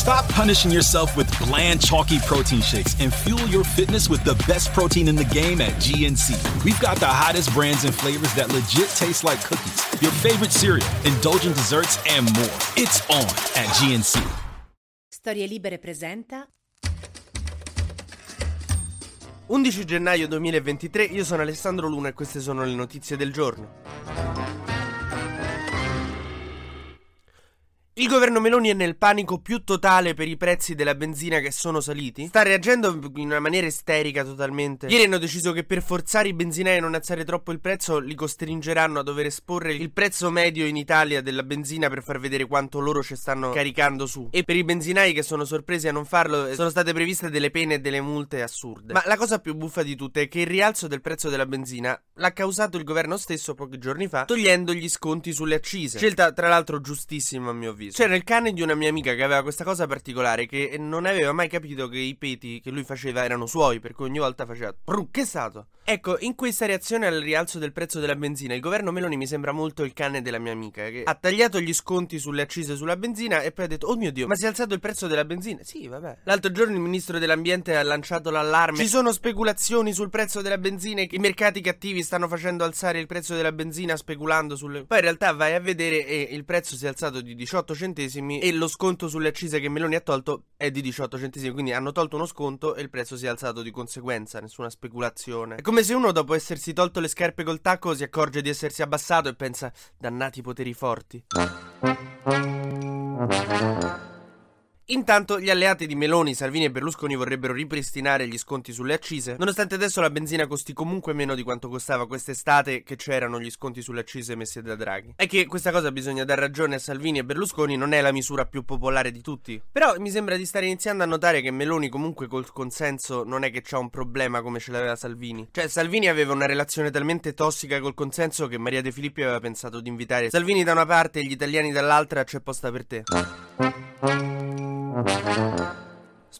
Stop punishing yourself with bland, chalky protein shakes and fuel your fitness with the best protein in the game at GNC. We've got the hottest brands and flavors that legit taste like cookies, your favorite cereal, indulgent desserts, and more. It's on at GNC. Storie Libere presenta 11 gennaio 2023, io sono Alessandro Luna e queste sono le notizie del giorno. Il governo Meloni è nel panico più totale per i prezzi della benzina che sono saliti. Sta reagendo in una maniera isterica totalmente. Ieri hanno deciso che per forzare i benzinai a non alzare troppo il prezzo li costringeranno a dover esporre il prezzo medio in Italia della benzina per far vedere quanto loro ci stanno caricando su. E per i benzinai che sono sorpresi a non farlo sono state previste delle pene e delle multe assurde. Ma la cosa più buffa di tutte è che il rialzo del prezzo della benzina l'ha causato il governo stesso pochi giorni fa togliendo gli sconti sulle accise. Scelta tra l'altro giustissima a mio avviso. C'era il cane di una mia amica che aveva questa cosa particolare che non aveva mai capito che i peti che lui faceva erano suoi, per cui ogni volta faceva che è stato? Ecco, in questa reazione al rialzo del prezzo della benzina, il governo Meloni mi sembra molto il cane della mia amica che ha tagliato gli sconti sulle accise sulla benzina e poi ha detto "Oh mio Dio, ma si è alzato il prezzo della benzina?". Sì, vabbè. L'altro giorno il ministro dell'ambiente ha lanciato l'allarme. Ci sono speculazioni sul prezzo della benzina e i mercati cattivi stanno facendo alzare il prezzo della benzina speculando sulle Poi in realtà vai a vedere e il prezzo si è alzato di 18 centesimi e lo sconto sulle accise che Meloni ha tolto è di 18 centesimi, quindi hanno tolto uno sconto e il prezzo si è alzato di conseguenza, nessuna speculazione. È come se uno dopo essersi tolto le scarpe col tacco si accorge di essersi abbassato e pensa dannati poteri forti. Intanto gli alleati di Meloni, Salvini e Berlusconi vorrebbero ripristinare gli sconti sulle accise, nonostante adesso la benzina costi comunque meno di quanto costava quest'estate che c'erano gli sconti sulle accise messi da Draghi. È che questa cosa bisogna dar ragione a Salvini e Berlusconi, non è la misura più popolare di tutti. Però mi sembra di stare iniziando a notare che Meloni comunque col consenso non è che c'ha un problema come ce l'aveva Salvini. Cioè Salvini aveva una relazione talmente tossica col consenso che Maria De Filippi aveva pensato di invitare Salvini da una parte e gli italiani dall'altra c'è posta per te. Thank you.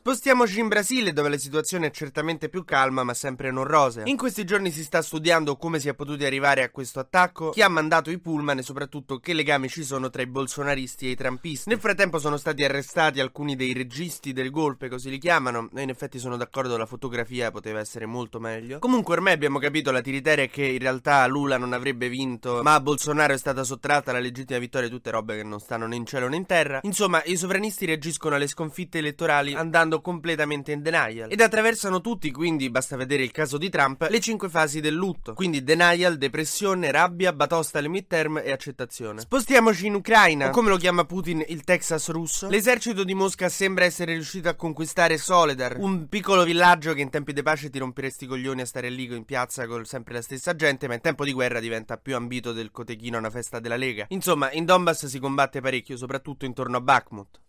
Spostiamoci in Brasile dove la situazione è certamente più calma ma sempre non rosea. In questi giorni si sta studiando come si è potuti arrivare a questo attacco, chi ha mandato i pullman e soprattutto che legami ci sono tra i bolsonaristi e i trampisti. Nel frattempo sono stati arrestati alcuni dei registi del golpe, così li chiamano, e in effetti sono d'accordo la fotografia poteva essere molto meglio. Comunque ormai abbiamo capito la tiriteria che in realtà Lula non avrebbe vinto, ma a Bolsonaro è stata sottratta la legittima vittoria, tutte robe che non stanno né in cielo né in terra. Insomma, i sovranisti reagiscono alle sconfitte elettorali andando completamente in denial ed attraversano tutti, quindi basta vedere il caso di Trump, le cinque fasi del lutto. Quindi denial, depressione, rabbia, batosta alle midterm e accettazione. Spostiamoci in Ucraina, o come lo chiama Putin il Texas russo. L'esercito di Mosca sembra essere riuscito a conquistare Soledar, un piccolo villaggio che in tempi di pace ti romperesti i coglioni a stare lì in piazza con sempre la stessa gente, ma in tempo di guerra diventa più ambito del cotechino a una festa della Lega. Insomma, in Donbass si combatte parecchio, soprattutto intorno a Bakhmut.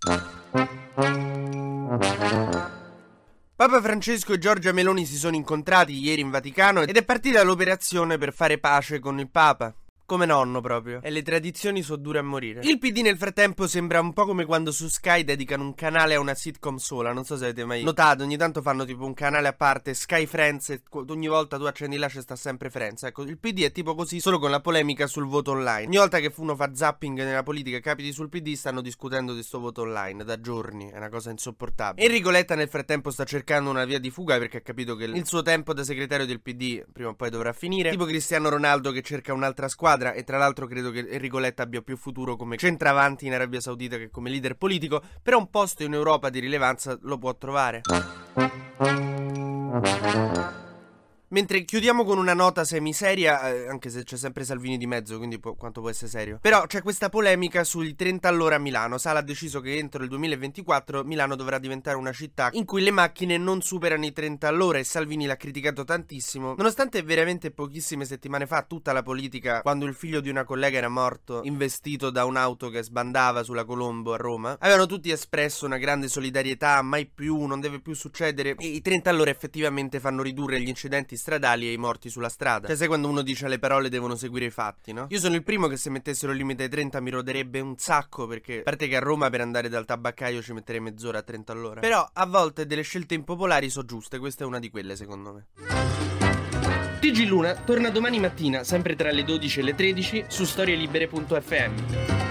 Francesco e Giorgia Meloni si sono incontrati ieri in Vaticano ed è partita l'operazione per fare pace con il Papa. Come nonno proprio. E le tradizioni sono dure a morire. Il PD nel frattempo sembra un po' come quando su Sky dedicano un canale a una sitcom sola. Non so se avete mai notato. Ogni tanto fanno tipo un canale a parte, Sky Friends. E ogni volta tu accendi là c'è sta sempre Friends. Ecco, il PD è tipo così, solo con la polemica sul voto online. Ogni volta che uno fa zapping nella politica e capiti sul PD, stanno discutendo di sto voto online da giorni. È una cosa insopportabile. Enrico Letta nel frattempo sta cercando una via di fuga perché ha capito che il suo tempo da segretario del PD prima o poi dovrà finire. Tipo Cristiano Ronaldo che cerca un'altra squadra squadra e tra l'altro credo che Enrico Letta abbia più futuro come centravanti in Arabia Saudita che come leader politico, però un posto in Europa di rilevanza lo può trovare. Mentre chiudiamo con una nota semiseria, eh, anche se c'è sempre Salvini di mezzo, quindi po- quanto può essere serio. Però c'è questa polemica sui 30 all'ora a Milano. Sala ha deciso che entro il 2024 Milano dovrà diventare una città in cui le macchine non superano i 30 all'ora e Salvini l'ha criticato tantissimo. Nonostante veramente pochissime settimane fa tutta la politica, quando il figlio di una collega era morto, investito da un'auto che sbandava sulla Colombo a Roma, avevano tutti espresso una grande solidarietà, mai più, non deve più succedere. E i 30 all'ora effettivamente fanno ridurre gli incidenti stradali e i morti sulla strada. Cioè, sai quando uno dice le parole devono seguire i fatti, no? Io sono il primo che se mettessero il limite ai 30 mi roderebbe un sacco perché a parte che a Roma per andare dal tabaccaio ci metterei mezz'ora a 30 all'ora. Però a volte delle scelte impopolari sono giuste, questa è una di quelle secondo me. TG Luna torna domani mattina, sempre tra le 12 e le 13, su storielibere.fm.